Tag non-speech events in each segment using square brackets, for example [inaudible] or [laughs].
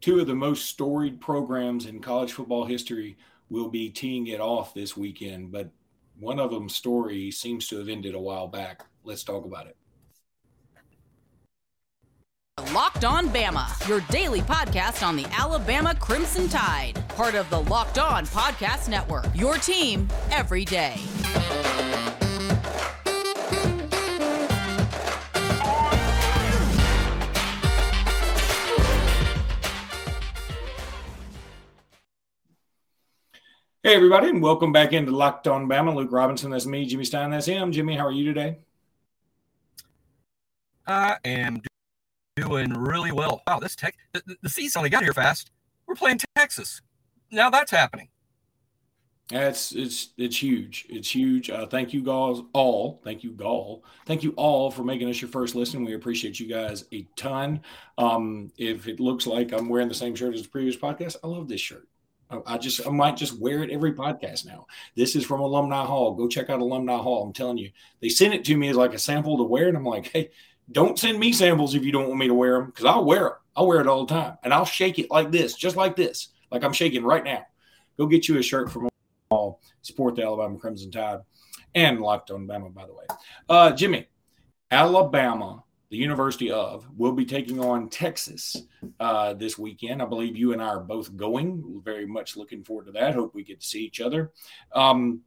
two of the most storied programs in college football history will be teeing it off this weekend, but one of them's story seems to have ended a while back. Let's talk about it. Locked On Bama, your daily podcast on the Alabama Crimson Tide, part of the Locked On Podcast Network. Your team every day. Hey, everybody, and welcome back into Locked On Bama. Luke Robinson, that's me. Jimmy Stein, that's him. Jimmy, how are you today? I am doing really well. Wow, this tech the, the only got here fast. We're playing Texas. Now that's happening. That's it's it's huge. It's huge. Uh, thank you guys all. Thank you Gall. Thank you all for making us your first listen. We appreciate you guys a ton. Um, if it looks like I'm wearing the same shirt as the previous podcast, I love this shirt. I just I might just wear it every podcast now. This is from Alumni Hall. Go check out Alumni Hall. I'm telling you, they sent it to me as like a sample to wear, and I'm like, hey, don't send me samples if you don't want me to wear them because I'll wear them. I'll wear it all the time, and I'll shake it like this, just like this, like I'm shaking right now. Go get you a shirt from Hall. Support the Alabama Crimson Tide and Locked on Bama, by the way. Uh, Jimmy, Alabama the University of will be taking on Texas uh, this weekend. I believe you and I are both going. We're very much looking forward to that. Hope we get to see each other. Um,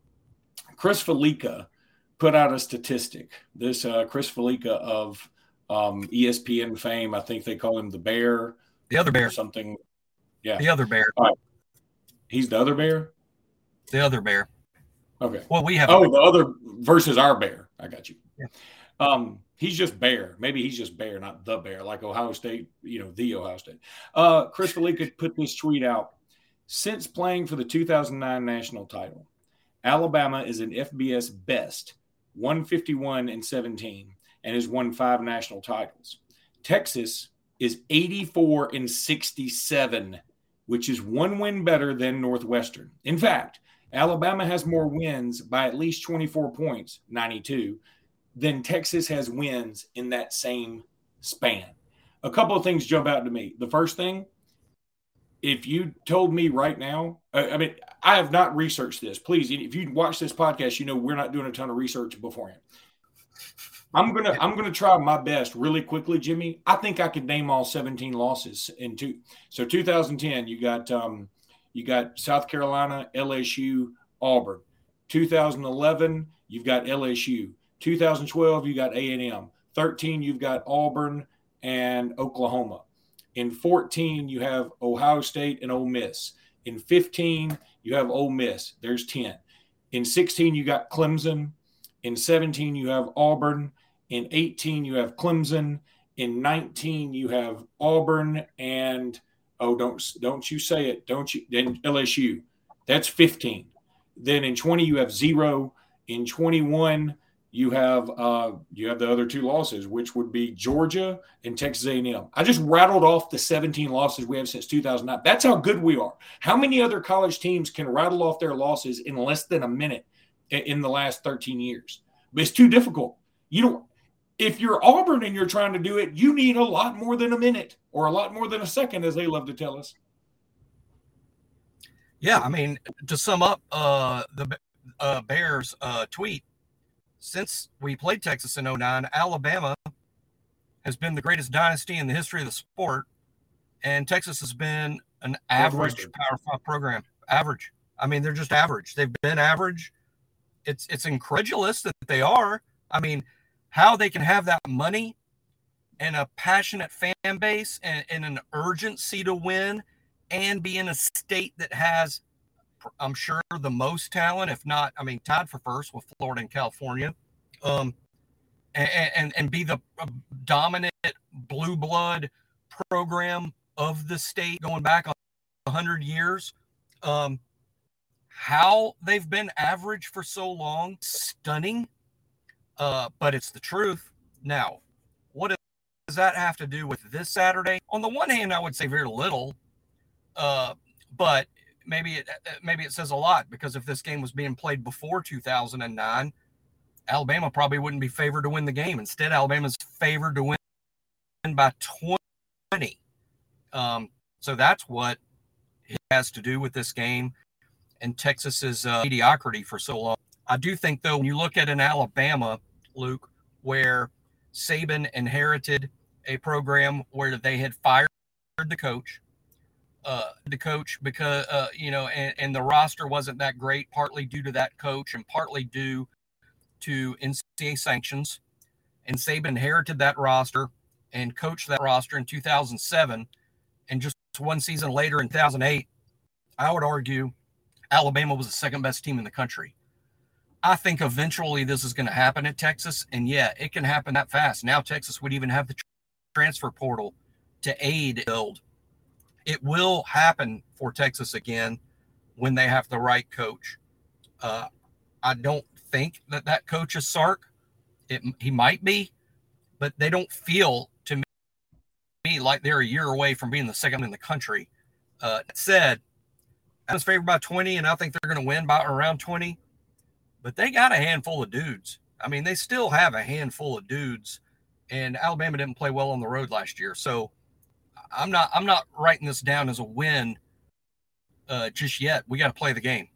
Chris Fallica put out a statistic. This uh, Chris Fallica of um, ESPN fame. I think they call him the Bear. The other Bear. something. Yeah. The other Bear. Right. He's the other Bear. The other Bear. Okay. Well, we have. Oh, the other versus our Bear. I got you. Yeah. Um, he's just Bear. Maybe he's just Bear, not the Bear, like Ohio State, you know, the Ohio State. Uh, Chris Fallica put this tweet out. Since playing for the 2009 national title, Alabama is an FBS best 151 and 17 and has won five national titles. Texas is 84 and 67, which is one win better than Northwestern. In fact, Alabama has more wins by at least 24 points, 92, then Texas has wins in that same span. A couple of things jump out to me. The first thing, if you told me right now, I mean, I have not researched this. Please, if you watch this podcast, you know we're not doing a ton of research beforehand. I'm gonna I'm gonna try my best really quickly, Jimmy. I think I could name all 17 losses in two. So 2010, you got um, you got South Carolina, LSU, Auburn. 2011, you've got LSU. 2012, you got A&M. 13, you've got Auburn and Oklahoma. In 14, you have Ohio State and Ole Miss. In 15, you have Ole Miss. There's 10. In 16, you got Clemson. In 17, you have Auburn. In 18, you have Clemson. In 19, you have Auburn and oh, don't don't you say it, don't you? Then LSU. That's 15. Then in 20, you have zero. In 21, you have uh, you have the other two losses, which would be Georgia and Texas A&M. I just rattled off the 17 losses we have since 2009. That's how good we are. How many other college teams can rattle off their losses in less than a minute in the last 13 years? But it's too difficult. You don't. If you're Auburn and you're trying to do it, you need a lot more than a minute or a lot more than a second, as they love to tell us. Yeah, I mean, to sum up uh, the uh, Bears uh, tweet, since we played Texas in 09, Alabama has been the greatest dynasty in the history of the sport, and Texas has been an average Power Five program. Average. I mean, they're just average. They've been average. It's it's incredulous that they are. I mean, how they can have that money and a passionate fan base and, and an urgency to win and be in a state that has I'm sure the most talent, if not, I mean, tied for first with Florida and California, um, and, and, and be the uh, dominant blue blood program of the state going back a hundred years. Um, how they've been average for so long, stunning. Uh, but it's the truth. Now, what does that have to do with this Saturday? On the one hand, I would say very little. Uh, but maybe it uh, maybe it says a lot because if this game was being played before 2009, Alabama probably wouldn't be favored to win the game. Instead, Alabama's favored to win by 20. Um, So that's what it has to do with this game and Texas's uh, mediocrity for so long. I do think, though, when you look at an Alabama, Luke, where Saban inherited a program where they had fired the coach, uh, the coach because uh, you know, and, and the roster wasn't that great, partly due to that coach and partly due to NCAA sanctions. And Saban inherited that roster and coached that roster in 2007. And just one season later in 2008, I would argue Alabama was the second best team in the country. I think eventually this is going to happen at Texas. And yeah, it can happen that fast. Now Texas would even have the transfer portal to aid build. It will happen for Texas again when they have the right coach. Uh, I don't think that that coach is Sark. It, he might be, but they don't feel to me like they're a year away from being the second in the country. Uh, that said, I was favored by 20, and I think they're going to win by around 20 but they got a handful of dudes. I mean, they still have a handful of dudes, and Alabama didn't play well on the road last year. So I'm not I'm not writing this down as a win uh, just yet. We got to play the game.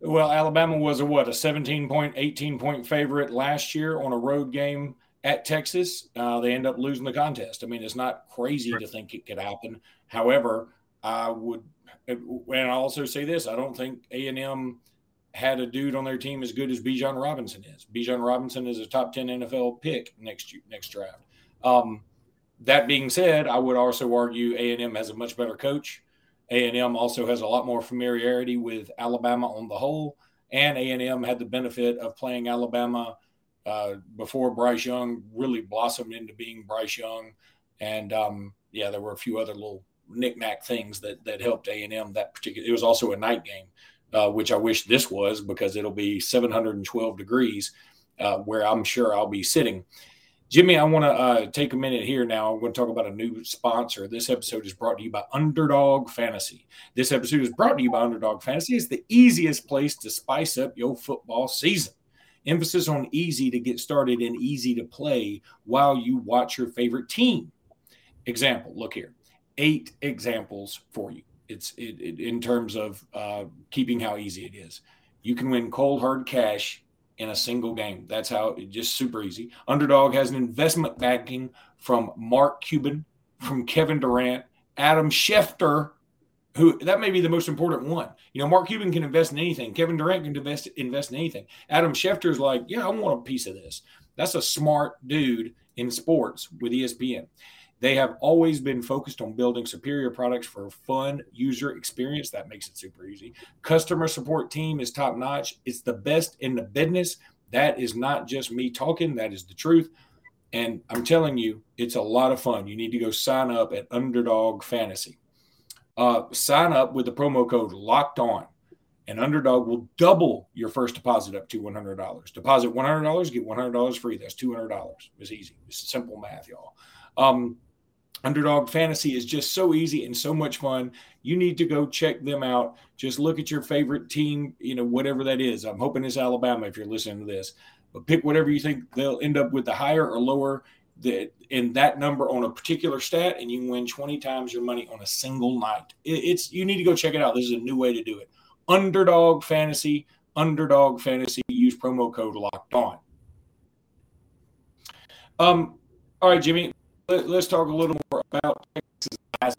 Well, Alabama was a what a 17 point, 18 point favorite last year on a road game at Texas. Uh, they end up losing the contest. I mean, it's not crazy to think it could happen. However, I would, and I also say this: I don't think A and M had a dude on their team as good as Bijan Robinson is. Bijan Robinson is a top 10 NFL pick next next draft. Um, that being said, I would also argue A&M has a much better coach. A&M also has a lot more familiarity with Alabama on the whole, and A&M had the benefit of playing Alabama uh, before Bryce Young really blossomed into being Bryce Young. And um, yeah, there were a few other little knickknack things that that helped A&M that particular. It was also a night game uh, which I wish this was because it'll be 712 degrees uh, where I'm sure I'll be sitting. Jimmy, I want to uh, take a minute here now. I'm going to talk about a new sponsor. This episode is brought to you by Underdog Fantasy. This episode is brought to you by Underdog Fantasy. It's the easiest place to spice up your football season. Emphasis on easy to get started and easy to play while you watch your favorite team. Example, look here. Eight examples for you it's it, it, in terms of uh, keeping how easy it is. You can win cold hard cash in a single game. That's how just super easy. Underdog has an investment backing from Mark Cuban, from Kevin Durant, Adam Schefter, who that may be the most important one. You know, Mark Cuban can invest in anything. Kevin Durant can invest invest in anything. Adam Schefter is like, yeah, I want a piece of this. That's a smart dude in sports with ESPN. They have always been focused on building superior products for fun user experience. That makes it super easy. Customer support team is top notch. It's the best in the business. That is not just me talking, that is the truth. And I'm telling you, it's a lot of fun. You need to go sign up at Underdog Fantasy. Uh, sign up with the promo code Locked On, and Underdog will double your first deposit up to $100. Deposit $100, get $100 free. That's $200. It's easy. It's simple math, y'all. Um, Underdog Fantasy is just so easy and so much fun. You need to go check them out. Just look at your favorite team, you know, whatever that is. I'm hoping it's Alabama if you're listening to this. But pick whatever you think they'll end up with the higher or lower that in that number on a particular stat, and you win 20 times your money on a single night. it's you need to go check it out. This is a new way to do it. Underdog Fantasy, Underdog Fantasy. Use promo code Locked On. Um. All right, Jimmy let, us talk a little more about Texas.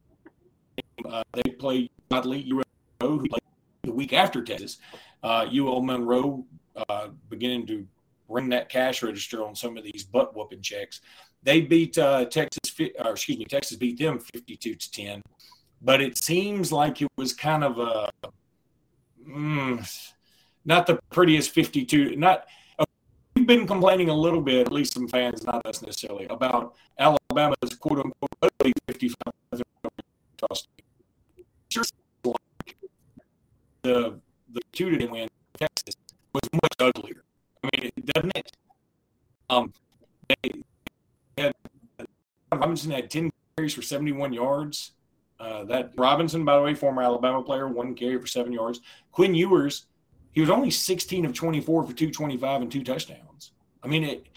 Uh, they play Dudley UL who played the week after Texas. Uh, UL Monroe uh, beginning to bring that cash register on some of these butt whooping checks. They beat uh, Texas, or excuse me, Texas beat them 52 to 10. But it seems like it was kind of a mm, not the prettiest 52. Not we've been complaining a little bit, at least some fans, not us necessarily, about Alabama's quote unquote ugly 55 Sure, the the two to win Texas was much uglier. I mean, it doesn't it? Um, they had Robinson had 10 carries for 71 yards. Uh, that Robinson, by the way, former Alabama player, one carry for seven yards. Quinn Ewers he was only 16 of 24 for 225 and two touchdowns. I mean, it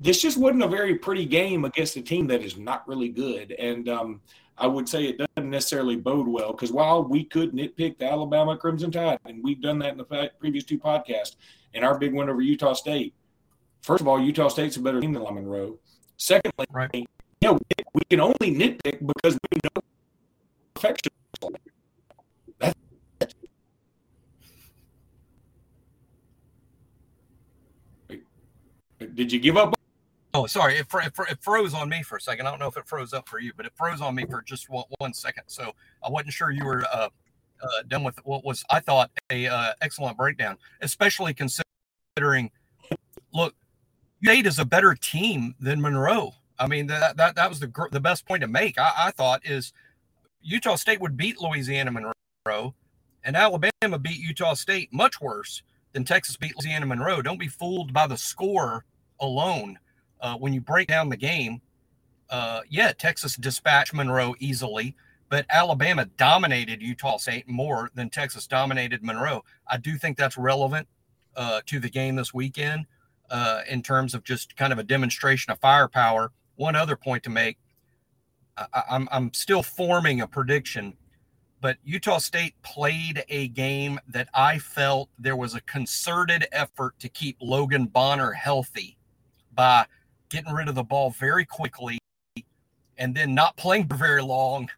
this just wasn't a very pretty game against a team that is not really good. And um, I would say it doesn't necessarily bode well because while we could nitpick the Alabama Crimson Tide, and we've done that in the previous two podcasts, and our big win over Utah State, first of all, Utah State's a better team than Monroe. Secondly, right. you know, we can only nitpick because we know perfection. Did you give up Oh, sorry. It, it, it, froze on me for a second. I don't know if it froze up for you, but it froze on me for just one, one second. So I wasn't sure you were uh, uh, done with what was, I thought, a uh, excellent breakdown, especially considering, look, State is a better team than Monroe. I mean, that that, that was the the best point to make. I, I thought is Utah State would beat Louisiana Monroe, and Alabama beat Utah State much worse than Texas beat Louisiana Monroe. Don't be fooled by the score alone uh, when you break down the game, uh, yeah, Texas dispatched Monroe easily, but Alabama dominated Utah State more than Texas dominated Monroe. I do think that's relevant uh, to the game this weekend uh, in terms of just kind of a demonstration of firepower. One other point to make I, I'm, I'm still forming a prediction, but Utah State played a game that I felt there was a concerted effort to keep Logan Bonner healthy by getting rid of the ball very quickly and then not playing for [laughs] very long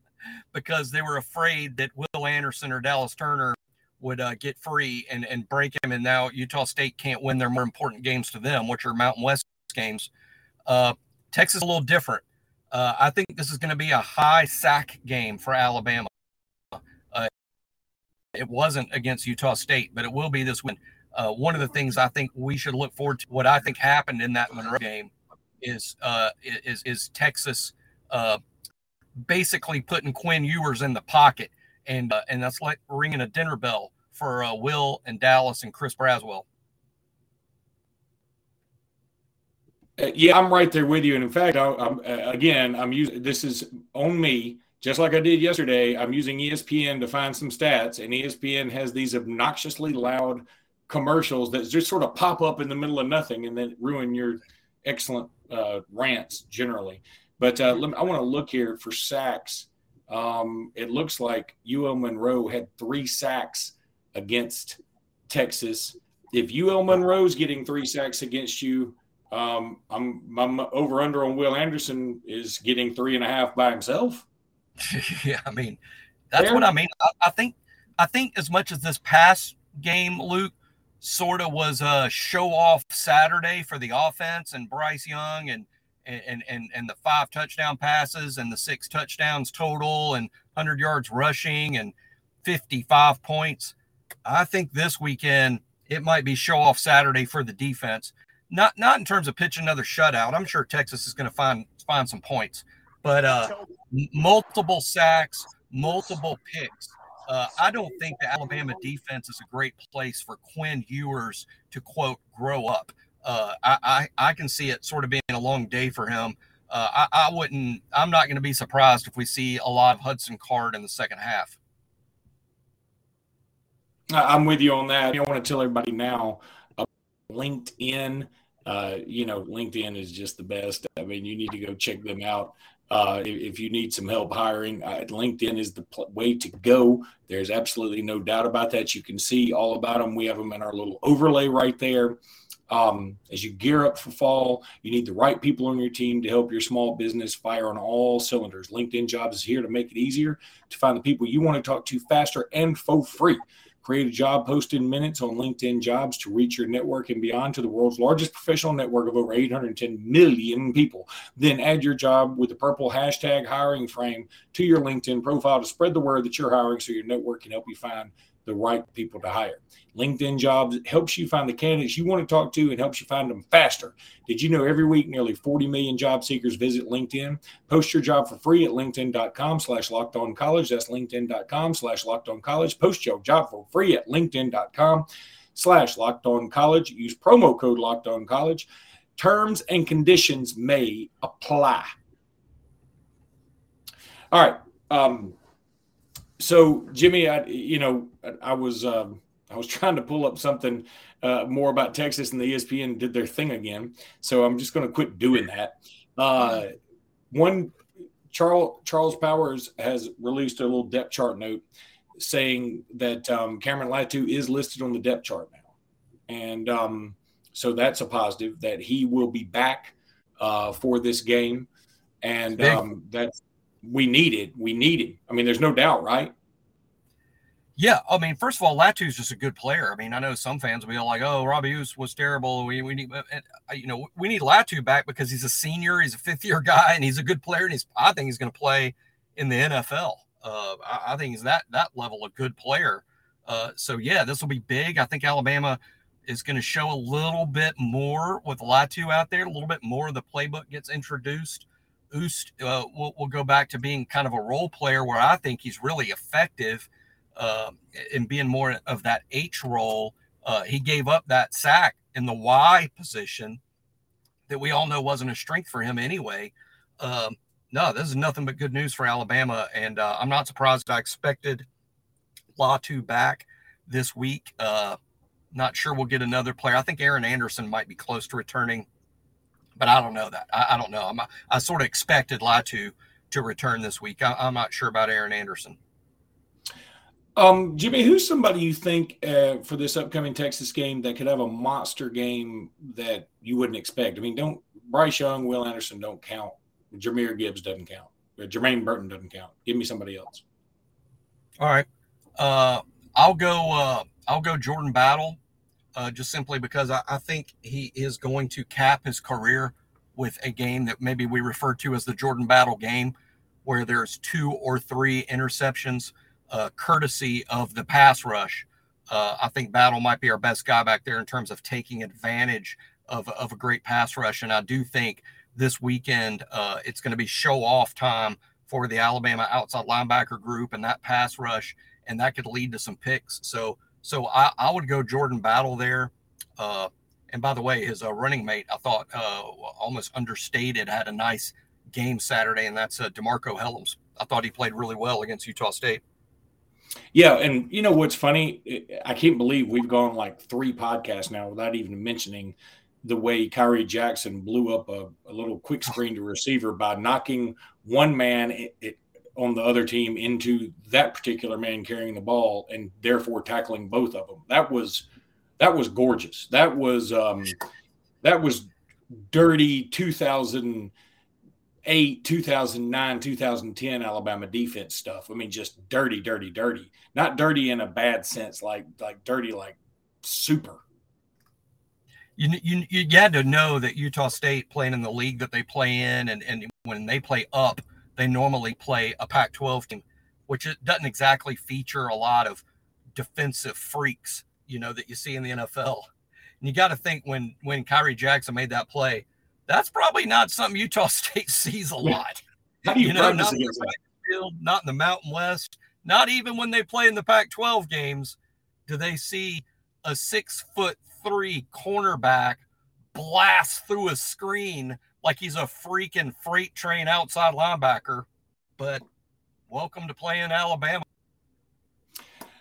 because they were afraid that Will Anderson or Dallas Turner would uh, get free and, and break him. And now Utah State can't win their more important games to them, which are Mountain West games. Uh, Texas is a little different. Uh, I think this is going to be a high sack game for Alabama. Uh, it wasn't against Utah State, but it will be this win. Uh, one of the things I think we should look forward to, what I think happened in that Monroe game, is uh, is is Texas uh, basically putting Quinn Ewers in the pocket, and uh, and that's like ringing a dinner bell for uh, Will and Dallas and Chris Braswell. Uh, yeah, I'm right there with you. And in fact, I, am uh, again, I'm using this is on me, just like I did yesterday. I'm using ESPN to find some stats, and ESPN has these obnoxiously loud commercials that just sort of pop up in the middle of nothing and then ruin your excellent uh, rants generally. But uh, me, I want to look here for sacks. Um, it looks like UL Monroe had three sacks against Texas. If UL Monroe's getting three sacks against you, um, I'm, I'm over under on Will Anderson is getting three and a half by himself. [laughs] yeah, I mean, that's what I mean. I, I think I think as much as this past game, Luke, sort of was a show off Saturday for the offense and Bryce Young and and and and the five touchdown passes and the six touchdowns total and 100 yards rushing and 55 points. I think this weekend it might be show off Saturday for the defense. Not not in terms of pitching another shutout. I'm sure Texas is going to find find some points, but uh, multiple sacks, multiple picks. Uh, I don't think the Alabama defense is a great place for Quinn Ewers to quote grow up. Uh, I, I, I can see it sort of being a long day for him. Uh, I, I wouldn't. I'm not going to be surprised if we see a lot of Hudson Card in the second half. I'm with you on that. I want to tell everybody now. Uh, LinkedIn, uh, you know, LinkedIn is just the best. I mean, you need to go check them out. Uh, if you need some help hiring, uh, LinkedIn is the pl- way to go. There's absolutely no doubt about that. You can see all about them. We have them in our little overlay right there. Um, as you gear up for fall, you need the right people on your team to help your small business fire on all cylinders. LinkedIn Jobs is here to make it easier to find the people you want to talk to faster and for free. Create a job post in minutes on LinkedIn Jobs to reach your network and beyond to the world's largest professional network of over 810 million people. Then add your job with the purple hashtag hiring frame to your LinkedIn profile to spread the word that you're hiring so your network can help you find the right people to hire. LinkedIn Jobs helps you find the candidates you want to talk to and helps you find them faster. Did you know every week nearly 40 million job seekers visit LinkedIn? Post your job for free at linkedin.com slash locked on college. That's linkedin.com slash locked on college. Post your job for free at linkedin.com slash locked on college. Use promo code locked on college. Terms and conditions may apply. All right. Um, so Jimmy, I you know I was um, I was [laughs] trying to pull up something uh, more about Texas, and the ESPN did their thing again. So I'm just going to quit doing that. Uh, one, Charles Charles Powers has released a little depth chart note saying that um, Cameron Latu is listed on the depth chart now, and um, so that's a positive that he will be back uh, for this game, and um, that's we need it. We need it. I mean, there's no doubt, right? Yeah, I mean, first of all, Latu's just a good player. I mean, I know some fans will be like, "Oh, Robbie Ouzts was terrible." We, we need, you know, we need Latu back because he's a senior, he's a fifth year [laughs] guy, and he's a good player, and he's I think he's going to play in the NFL. Uh, I, I, think he's that that level a good player. Uh, so yeah, this will be big. I think Alabama is going to show a little bit more with Latu out there. A little bit more of the playbook gets introduced. Ouzts uh, will, will go back to being kind of a role player where I think he's really effective uh, in being more of that H role. Uh, he gave up that sack in the Y position that we all know wasn't a strength for him anyway. Um, no, this is nothing but good news for Alabama, and uh, I'm not surprised. I expected Latu back this week. Uh, not sure we'll get another player. I think Aaron Anderson might be close to returning, but I don't know that. I, I don't know. I'm, I sort of expected Latu to return this week. I, I'm not sure about Aaron Anderson. Um, Jimmy, who's somebody you think uh, for this upcoming Texas game that could have a monster game that you wouldn't expect? I mean, don't Bryce Young, Will Anderson don't count. Jahmyr Gibbs doesn't count. Jermaine Burton doesn't count. Give me somebody else. All right. Uh, I'll go. Uh, I'll go Jordan Battle, uh, just simply because I, I think he is going to cap his career with a game that maybe we refer to as the Jordan Battle game, where there's two or three interceptions uh, courtesy of the pass rush. Uh, I think Battle might be our best guy back there in terms of taking advantage of, of a great pass rush. And I do think this weekend uh, it's going to be show off time for the Alabama outside linebacker group and that pass rush, and that could lead to some picks. So, so I, I would go Jordan Battle there. Uh, and by the way, his uh, running mate, I thought uh, almost understated, had a nice game Saturday, and that's uh, DeMarcco Hellams. I thought he played really well against Utah State. Yeah, and you know what's funny? I can't believe we've gone like three podcasts now without even mentioning the way Khyree Jackson blew up a, a little quick screen to receiver by knocking one man on the other team into that particular man carrying the ball and therefore tackling both of them. That was that was gorgeous. That was um, that was dirty 2000- 2008, 2009, 2010 Alabama defense stuff. I mean, just dirty, dirty, dirty. Not dirty in a bad sense, like like dirty, like super. You, you you had to know that Utah State playing in the league that they play in, and and when they play up, they normally play a Pac-12 team, which doesn't exactly feature a lot of defensive freaks, you know, that you see in the NFL. And you got to think when when Khyree Jackson made that play that's probably not something Utah [laughs] State sees a lot. How do you, you know, not in, field, not in the Mountain West, not even when they play in the Pac 12 games, do they see a six foot three cornerback blast through a screen like he's a freaking freight train outside linebacker. But welcome to playing Alabama.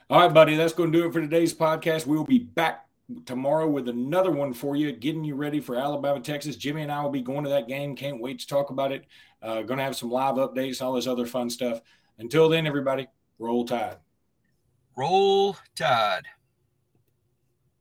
All right, buddy, that's going to do it for today's podcast. We will be back tomorrow with another one for you, getting you ready for Alabama, Texas. Jimmy and I will be going to that game. Can't wait to talk about it. Uh, going to have some live updates, all this other fun stuff. Until then, everybody, roll tide. Roll tide.